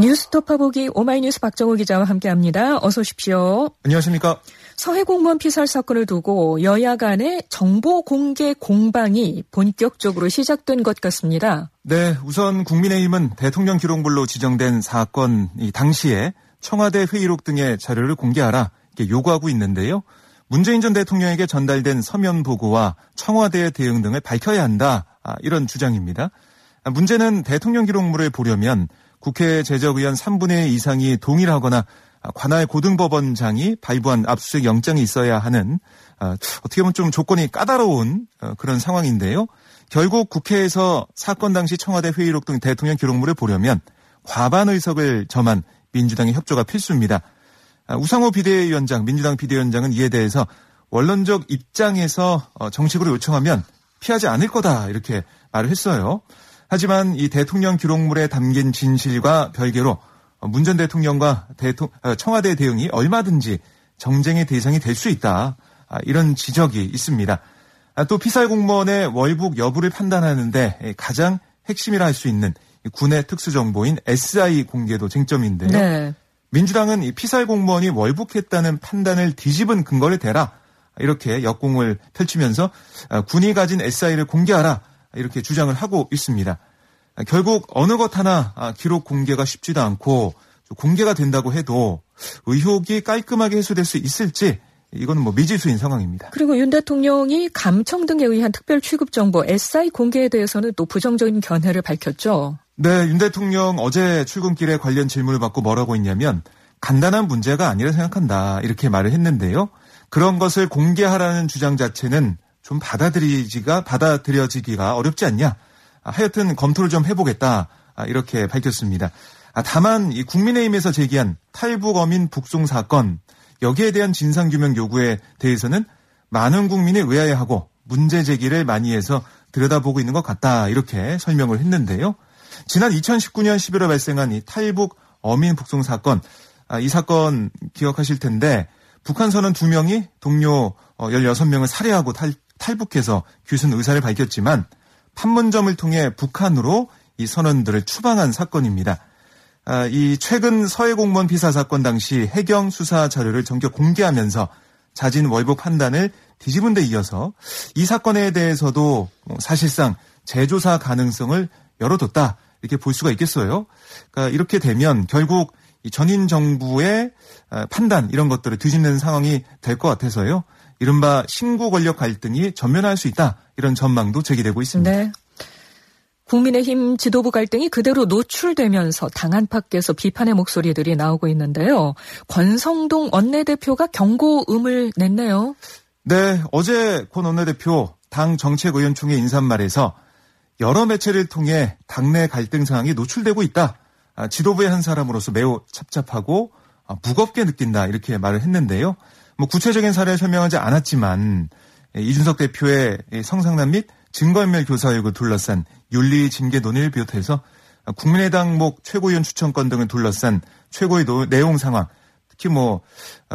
뉴스토파 보기 오마이뉴스 박정호 기자와 함께합니다. 어서 오십시오. 안녕하십니까. 서해 공무원 피살 사건을 두고 여야 간의 정보 공개 공방이 본격적으로 시작된 것 같습니다. 네, 우선 국민의힘은 대통령 기록물로 지정된 사건 이 당시에 청와대 회의록 등의 자료를 공개하라 이렇게 요구하고 있는데요. 문재인 전 대통령에게 전달된 서면 보고와 청와대의 대응 등을 밝혀야 한다 아, 이런 주장입니다. 문제는 대통령 기록물을 보려면 국회 제적 의원 3분의 2 이상이 동일하거나 관할 고등법원장이 발부한 압수수색 영장이 있어야 하는 어, 어떻게 보면 좀 조건이 까다로운 어, 그런 상황인데요. 결국 국회에서 사건 당시 청와대 회의록 등 대통령 기록물을 보려면 과반 의석을 점한 민주당의 협조가 필수입니다. 아, 우상호 비대위원장, 민주당 비대위원장은 이에 대해서 원론적 입장에서 어, 정식으로 요청하면 피하지 않을 거다 이렇게 말을 했어요. 하지만 이 대통령 기록물에 담긴 진실과 별개로 문 전 대통령과 대통, 어, 청와대 대응이 얼마든지 정쟁의 대상이 될 수 있다. 아, 이런 지적이 있습니다. 아, 또 피살 공무원의 월북 여부를 판단하는데 가장 핵심이라 할 수 있는 군의 특수정보인 SI 공개도 쟁점인데요. 네. 민주당은 이 피살 공무원이 월북했다는 판단을 뒤집은 근거를 대라 이렇게 역공을 펼치면서 아, 군이 가진 SI를 공개하라 이렇게 주장을 하고 있습니다. 결국 어느 것 하나 아, 기록 공개가 쉽지도 않고 공개가 된다고 해도 의혹이 깔끔하게 해소될 수 있을지 이거는 뭐 미지수인 상황입니다. 그리고 윤 대통령이 감청 등에 의한 특별 취급 정보 SI 공개에 대해서는 또 부정적인 견해를 밝혔죠. 네, 윤 대통령 어제 출근길에 관련 질문을 받고 뭐라고 했냐면 간단한 문제가 아니라 생각한다 이렇게 말을 했는데요. 그런 것을 공개하라는 주장 자체는 좀 받아들이지가 받아들여지기가 어렵지 않냐. 아, 하여튼 검토를 좀 해보겠다. 아, 이렇게 밝혔습니다. 아, 다만 이 국민의힘에서 제기한 탈북 어민 북송 사건 여기에 대한 진상규명 요구에 대해서는 많은 국민이 의아해하고 문제 제기를 많이 해서 들여다보고 있는 것 같다 이렇게 설명을 했는데요. 지난 2019년 11월 발생한 이 탈북 어민 북송 사건 이 사건 기억하실 텐데 북한 선원 2명이 동료 16명을 어, 살해하고 탈, 탈북해서 귀순 의사를 밝혔지만 판문점을 통해 북한으로 이 선원들을 추방한 사건입니다. 아, 이 최근 서해 공무원 비사 사건 당시 해경 수사 자료를 전격 공개하면서 자진 월북 판단을 뒤집은 데 이어서 이 사건에 대해서도 사실상 재조사 가능성을 열어뒀다 이렇게 볼 수가 있겠어요. 그러니까 이렇게 되면 결국 전인 정부의 아, 판단 이런 것들을 뒤집는 상황이 될 것 같아서요. 이른바 신구 권력 갈등이 전면할 수 있다 이런 전망도 제기되고 있습니다. 네. 국민의힘 지도부 갈등이 그대로 노출되면서 당 안팎에서 비판의 목소리들이 나오고 있는데요. 권성동 원내대표가 경고음을 냈네요. 네, 어제 권 원내대표 당 정책의원총회 인사말에서 여러 매체를 통해 당내 갈등 상황이 노출되고 있다. 아, 지도부의 한 사람으로서 매우 찹찹하고 아, 무겁게 느낀다 이렇게 말을 했는데요. 뭐 구체적인 사례를 설명하지 않았지만 이준석 대표의 성상남 및 증거인멸 교사 의혹을 둘러싼 윤리 징계 논의를 비롯해서 국민의당 목 최고위원 추천권 등을 둘러싼 최고의 내용 상황 특히 뭐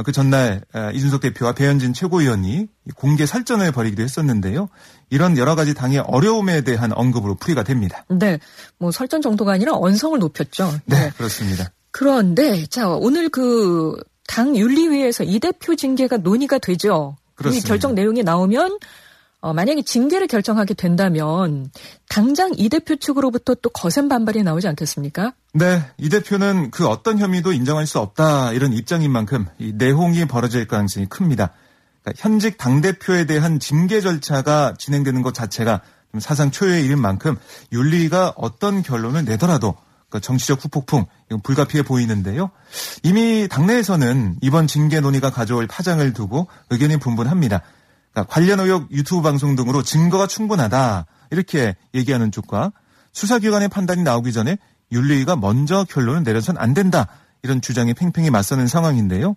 그 전날 이준석 대표와 배현진 최고위원이 공개 설전을 벌이기도 했었는데요. 이런 여러 가지 당의 어려움에 대한 언급으로 풀이가 됩니다. 네. 뭐 설전 정도가 아니라 언성을 높였죠. 네, 네. 그렇습니다. 그런데 자, 오늘 그 당 윤리위에서 이 대표 징계가 논의가 되죠. 그렇습니다. 이 결정 내용이 나오면 어, 만약에 징계를 결정하게 된다면 당장 이 대표 측으로부터 또 거센 반발이 나오지 않겠습니까? 네, 이 대표는 그 어떤 혐의도 인정할 수 없다 이런 입장인 만큼 이 내홍이 벌어질 가능성이 큽니다. 그러니까 현직 당 대표에 대한 징계 절차가 진행되는 것 자체가 사상 초유의 일인 만큼 윤리가 어떤 결론을 내더라도 그 정치적 후폭풍 이건 불가피해 보이는데요. 이미 당내에서는 이번 징계 논의가 가져올 파장을 두고 의견이 분분합니다. 그러니까 관련 의혹 유튜브 방송 등으로 증거가 충분하다 이렇게 얘기하는 쪽과 수사기관의 판단이 나오기 전에 윤리위가 먼저 결론을 내려선 안 된다 이런 주장에 팽팽히 맞서는 상황인데요.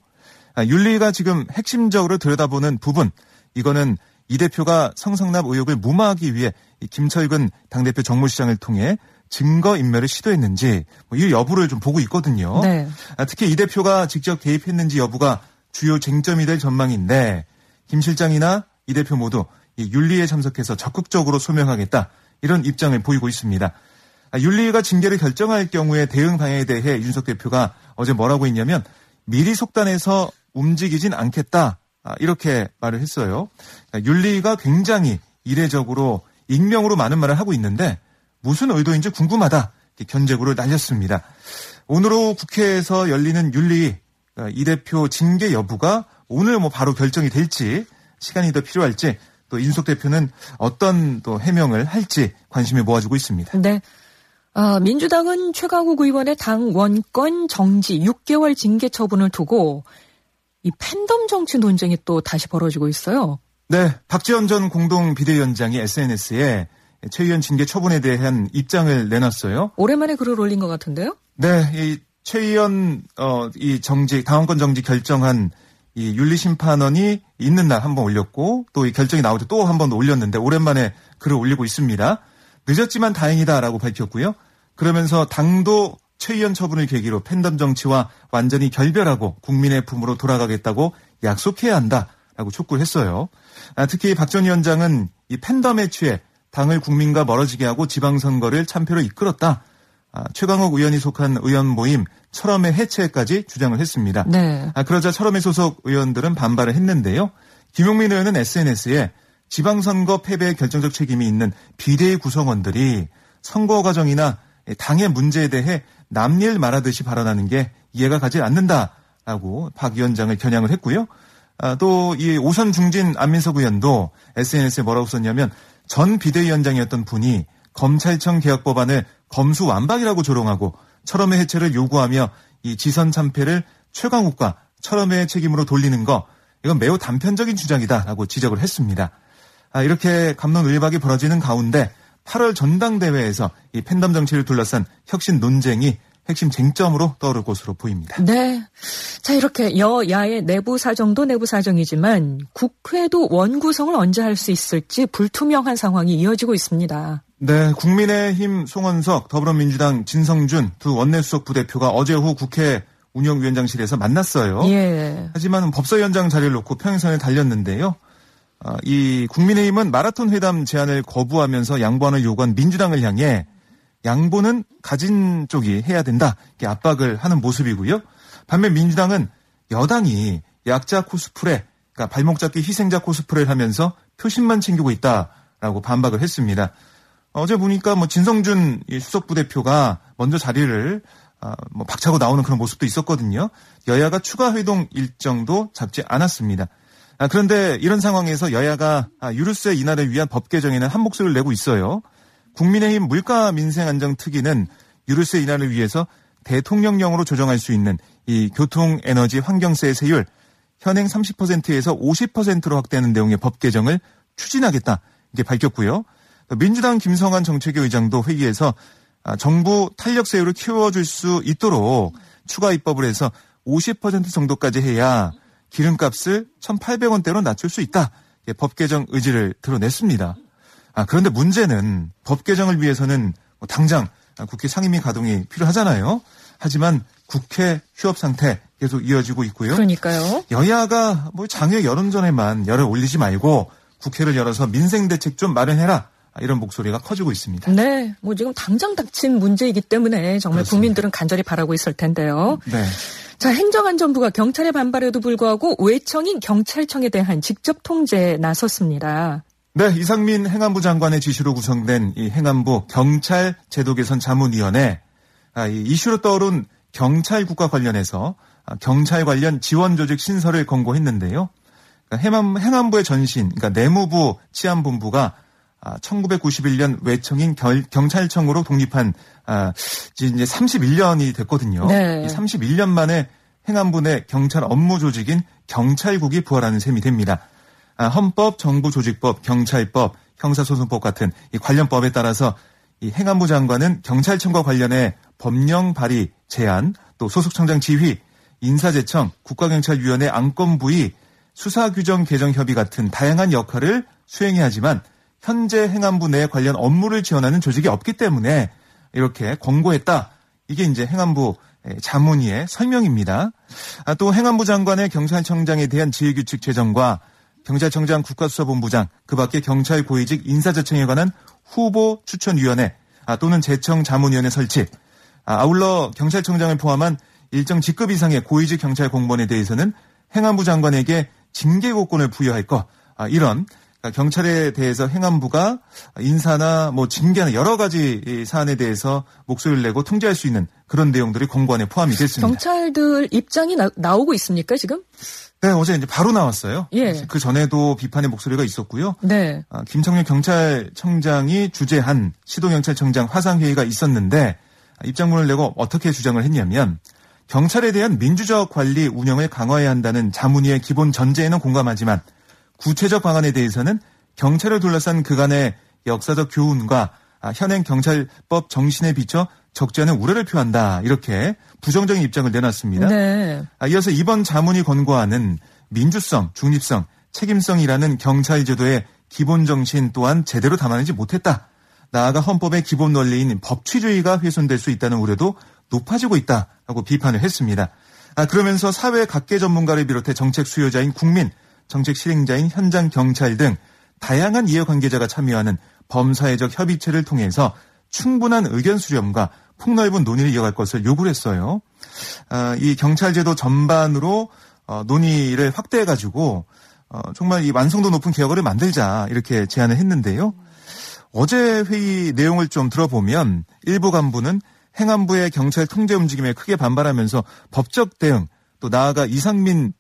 아, 윤리위가 지금 핵심적으로 들여다보는 부분 이거는 이 대표가 성상납 의혹을 무마하기 위해 김철근 당대표 정무시장을 통해 증거 인멸을 시도했는지 뭐 이 여부를 좀 보고 있거든요. 네. 아, 특히 이 대표가 직접 개입했는지 여부가 주요 쟁점이 될 전망인데 김 실장이나 이 대표 모두 이 윤리에 참석해서 적극적으로 소명하겠다 이런 입장을 보이고 있습니다. 아, 윤리가 징계를 결정할 경우에 대응 방향에 대해 윤석 대표가 어제 뭐라고 했냐면 미리 속단해서 움직이진 않겠다. 아, 이렇게 말을 했어요. 윤리가 굉장히 이례적으로 익명으로 많은 말을 하고 있는데 무슨 의도인지 궁금하다. 견제구를 날렸습니다. 오늘 오후 국회에서 열리는 윤리 아, 이 대표 징계 여부가 오늘 뭐 바로 결정이 될지 시간이 더 필요할지 또 인석 대표는 어떤 또 해명을 할지 관심이 모아지고 있습니다. 네. 아, 민주당은 최강욱 의원의 당 원권 정지 6개월 징계 처분을 두고 이 팬덤 정치 논쟁이 또 다시 벌어지고 있어요. 네, 박지원 전 공동 비대위원장이 SNS에 최 의원 징계 처분에 대한 입장을 내놨어요. 오랜만에 글을 올린 것 같은데요? 네, 이 최 의원 어, 이 정지 당원권 정지 결정한 이 윤리심판원이 있는 날 한 번 올렸고 또 이 결정이 나올 때 또 한 번 올렸는데 오랜만에 글을 올리고 있습니다. 늦었지만 다행이다라고 밝혔고요. 그러면서 당도 최 의원 처분을 계기로 팬덤 정치와 완전히 결별하고 국민의 품으로 돌아가겠다고 약속해야 한다라고 촉구를 했어요. 아, 특히 박 전 위원장은 이 팬덤에 취해 당을 국민과 멀어지게 하고 지방선거를 참패로 이끌었다. 아, 최강욱 의원이 속한 의원 모임 철험의 해체까지 주장을 했습니다. 네. 아, 그러자 철험의 소속 의원들은 반발을 했는데요. 김용민 의원은 SNS에 지방선거 패배의 결정적 책임이 있는 비대위 구성원들이 선거 과정이나 당의 문제에 대해 남일 말하듯이 발언하는 게 이해가 가지 않는다라고 박 위원장을 겨냥을 했고요. 아, 또이 오선 중진 안민석 의원도 SNS에 뭐라고 썼냐면 전 비대위원장이었던 분이 검찰청 개혁 법안을 검수 완박이라고 조롱하고 철험의 해체를 요구하며 이 지선 참패를 최강욱과 철험의 책임으로 돌리는 거 이건 매우 단편적인 주장이다라고 지적을 했습니다. 아, 이렇게 감론 을박이 벌어지는 가운데 8월 전당대회에서 이 팬덤 정치를 둘러싼 혁신 논쟁이 핵심 쟁점으로 떠오를 것으로 보입니다. 네. 자, 이렇게 여야의 내부 사정도 내부 사정이지만 국회도 원구성을 언제 할 수 있을지 불투명한 상황이 이어지고 있습니다. 네, 국민의힘 송원석, 더불어민주당 진성준 두 원내수석 부대표가 어제 오후 국회 운영위원장실에서 만났어요. 예. 하지만 법사위원장 자리를 놓고 평행선에 달렸는데요. 아, 이 국민의힘은 마라톤 회담 제안을 거부하면서 양보안을 요구한 민주당을 향해 양보는 가진 쪽이 해야 된다. 이렇게 압박을 하는 모습이고요. 반면 민주당은 여당이 약자 코스프레, 그러니까 발목 잡기 희생자 코스프레를 하면서 표심만 챙기고 있다라고 반박을 했습니다. 어제 보니까 뭐 진성준 수석 부 대표가 먼저 자리를 아, 뭐 박차고 나오는 그런 모습도 있었거든요. 여야가 추가 회동 일정도 잡지 않았습니다. 아, 그런데 이런 상황에서 여야가 아, 유류세 인하를 위한 법 개정에는 한 목소리를 내고 있어요. 국민의힘 물가 민생 안정 특위는 유류세 인하를 위해서 대통령령으로 조정할 수 있는 이 교통 에너지 환경세 세율 현행 30%에서 50%로 확대하는 내용의 법 개정을 추진하겠다 이게 밝혔고요. 민주당 김성한 정책위 의장도 회의에서 아, 정부 탄력세율을 키워줄 수 있도록 추가 입법을 해서 50% 정도까지 해야 기름값을 1,800원대로 낮출 수 있다. 법 개정 의지를 드러냈습니다. 아, 그런데 문제는 법 개정을 위해서는 뭐 당장 국회 상임위 가동이 필요하잖아요. 하지만 국회 휴업 상태 계속 이어지고 있고요. 그러니까요. 여야가 뭐 장외 여론전에만 열을 올리지 말고 국회를 열어서 민생 대책 좀 마련해라. 이런 목소리가 커지고 있습니다. 네. 뭐 지금 당장 닥친 문제이기 때문에 정말 그렇습니다. 국민들은 간절히 바라고 있을 텐데요. 네. 자, 행정안전부가 경찰의 반발에도 불구하고 외청인 경찰청에 대한 직접 통제에 나섰습니다. 네, 이상민 행안부 장관의 지시로 구성된 이 행안부 경찰 제도 개선 자문위원회 아, 이 이슈로 떠오른 경찰 국가 관련해서 아, 경찰 관련 지원 조직 신설을 권고했는데요. 그러니까 행안부의 전신, 그러니까 내무부 치안본부가 1991년 아, 외청인 경찰청으로 독립한 이제 31년이 됐거든요. 네. 31년 만에 행안부 내 경찰 업무 조직인 경찰국이 부활하는 셈이 됩니다. 헌법, 정부조직법, 경찰법, 형사소송법 같은 이 관련법에 따라서 이 행안부 장관은 경찰청과 관련해 법령 발의 제안, 또 소속청장 지휘, 인사제청, 국가경찰위원회 안건부의, 수사규정 개정 협의 같은 다양한 역할을 수행해야 하지만 현재 행안부 내 관련 업무를 지원하는 조직이 없기 때문에 이렇게 권고했다. 이게 이제 행안부 자문위의 설명입니다. 아, 또 행안부 장관의 경찰청장에 대한 지휘규칙 제정과 경찰청장 국가수사본부장, 그 밖에 경찰 고위직 인사자청에 관한 후보 추천위원회, 아, 또는 재청 자문위원회 설치, 아, 아울러 경찰청장을 포함한 일정 직급 이상의 고위직 경찰 공무원에 대해서는 행안부 장관에게 징계고권을 부여할 것 아, 이런 그러니까 경찰에 대해서 행안부가 인사나 뭐 징계나 여러 가지 사안에 대해서 목소리를 내고 통제할 수 있는 그런 내용들이 공관에 포함이 됐습니다. 경찰들 입장이 나, 오고 있습니까 지금? 네, 어제 이제 바로 나왔어요. 예. 그 전에도 비판의 목소리가 있었고요. 네. 아, 김청년 경찰청장이 주재한 시도경찰청장 화상회의가 있었는데 입장문을 내고 어떻게 주장을 했냐면 경찰에 대한 민주적 관리 운영을 강화해야 한다는 자문위의 기본 전제에는 공감하지만 구체적 방안에 대해서는 경찰을 둘러싼 그간의 역사적 교훈과 아, 현행 경찰법 정신에 비춰 적지 않은 우려를 표한다. 이렇게 부정적인 입장을 내놨습니다. 네. 아, 이어서 이번 자문이 권고하는 민주성, 중립성, 책임성이라는 경찰 제도의 기본 정신 또한 제대로 담아내지 못했다. 나아가 헌법의 기본 원리인 법치주의가 훼손될 수 있다는 우려도 높아지고 있다라고 비판을 했습니다. 아, 그러면서 사회 각계 전문가를 비롯해 정책 수요자인 국민, 정책 실행자인 현장 경찰 등 다양한 이해 관계자가 참여하는 범사회적 협의체를 통해서 충분한 의견 수렴과 폭넓은 논의를 이어갈 것을 요구를 했어요. 아, 이 경찰제도 전반으로 어, 논의를 확대해가지고 어, 정말 이 완성도 높은 개혁을 만들자 이렇게 제안을 했는데요. 어제 회의 내용을 좀 들어보면 일부 간부는 행안부의 경찰 통제 움직임에 크게 반발하면서 법적 대응 또 나아가 이상민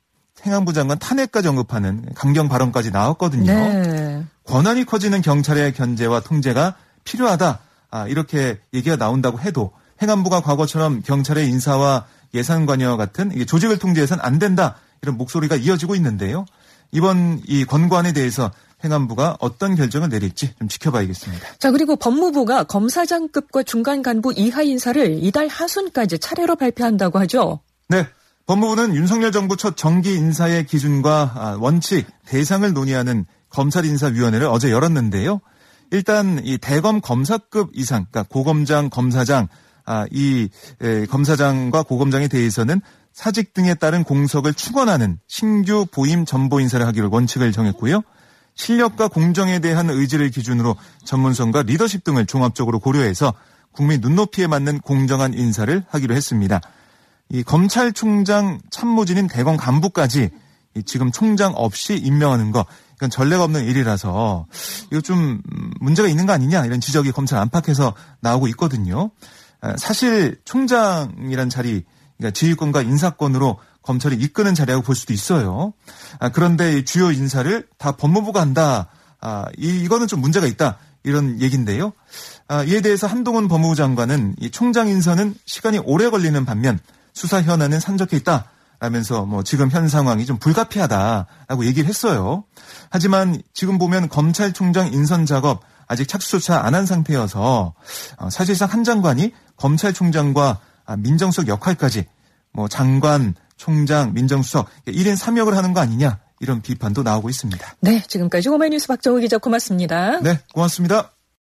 행안부 장관 탄핵까지 언급하는 강경 발언까지 나왔거든요. 네. 권한이 커지는 경찰의 견제와 통제가 필요하다. 아, 이렇게 얘기가 나온다고 해도 행안부가 과거처럼 경찰의 인사와 예산 관여와 같은 조직을 통제해서는 안 된다. 이런 목소리가 이어지고 있는데요. 이번 이 권고안에 대해서 행안부가 어떤 결정을 내릴지 좀 지켜봐야겠습니다. 자, 그리고 법무부가 검사장급과 중간 간부 이하 인사를 이달 하순까지 차례로 발표한다고 하죠. 네. 법무부는 윤석열 정부 첫 정기 인사의 기준과 아, 원칙, 대상을 논의하는 검찰인사위원회를 어제 열었는데요. 일단 이 대검 검사급 이상, 그러니까 고검장, 검사장, 아, 이 검사장과 고검장에 대해서는 사직 등에 따른 공석을 축원하는 신규 보임 전보 인사를 하기로 원칙을 정했고요. 실력과 공정에 대한 의지를 기준으로 전문성과 리더십 등을 종합적으로 고려해서 국민 눈높이에 맞는 공정한 인사를 하기로 했습니다. 이 검찰총장 참모진인 대검 간부까지 지금 총장 없이 임명하는 거 이건 전례가 없는 일이라서 이거 좀 문제가 있는 거 아니냐 이런 지적이 검찰 안팎에서 나오고 있거든요. 아, 사실 총장이란 자리 그러니까 지휘권과 인사권으로 검찰이 이끄는 자리라고 볼 수도 있어요. 아, 그런데 주요 인사를 다 법무부가 한다. 아, 이, 이거는 좀 문제가 있다. 이런 얘기인데요. 아, 이에 대해서 한동훈 법무부 장관은 이 총장 인선은 시간이 오래 걸리는 반면 수사 현안은 산적해 있다. 라면서 뭐 지금 현 상황이 좀 불가피하다라고 얘기를 했어요. 하지만 지금 보면 검찰총장 인선 작업 아직 착수조차 안 한 상태여서 어, 사실상 한 장관이 검찰총장과 민정수석 역할까지 뭐 장관, 총장, 민정수석 1인 3역을 하는 거 아니냐 이런 비판도 나오고 있습니다. 네, 지금까지 오마이뉴스 박정우 기자 고맙습니다. 네, 고맙습니다.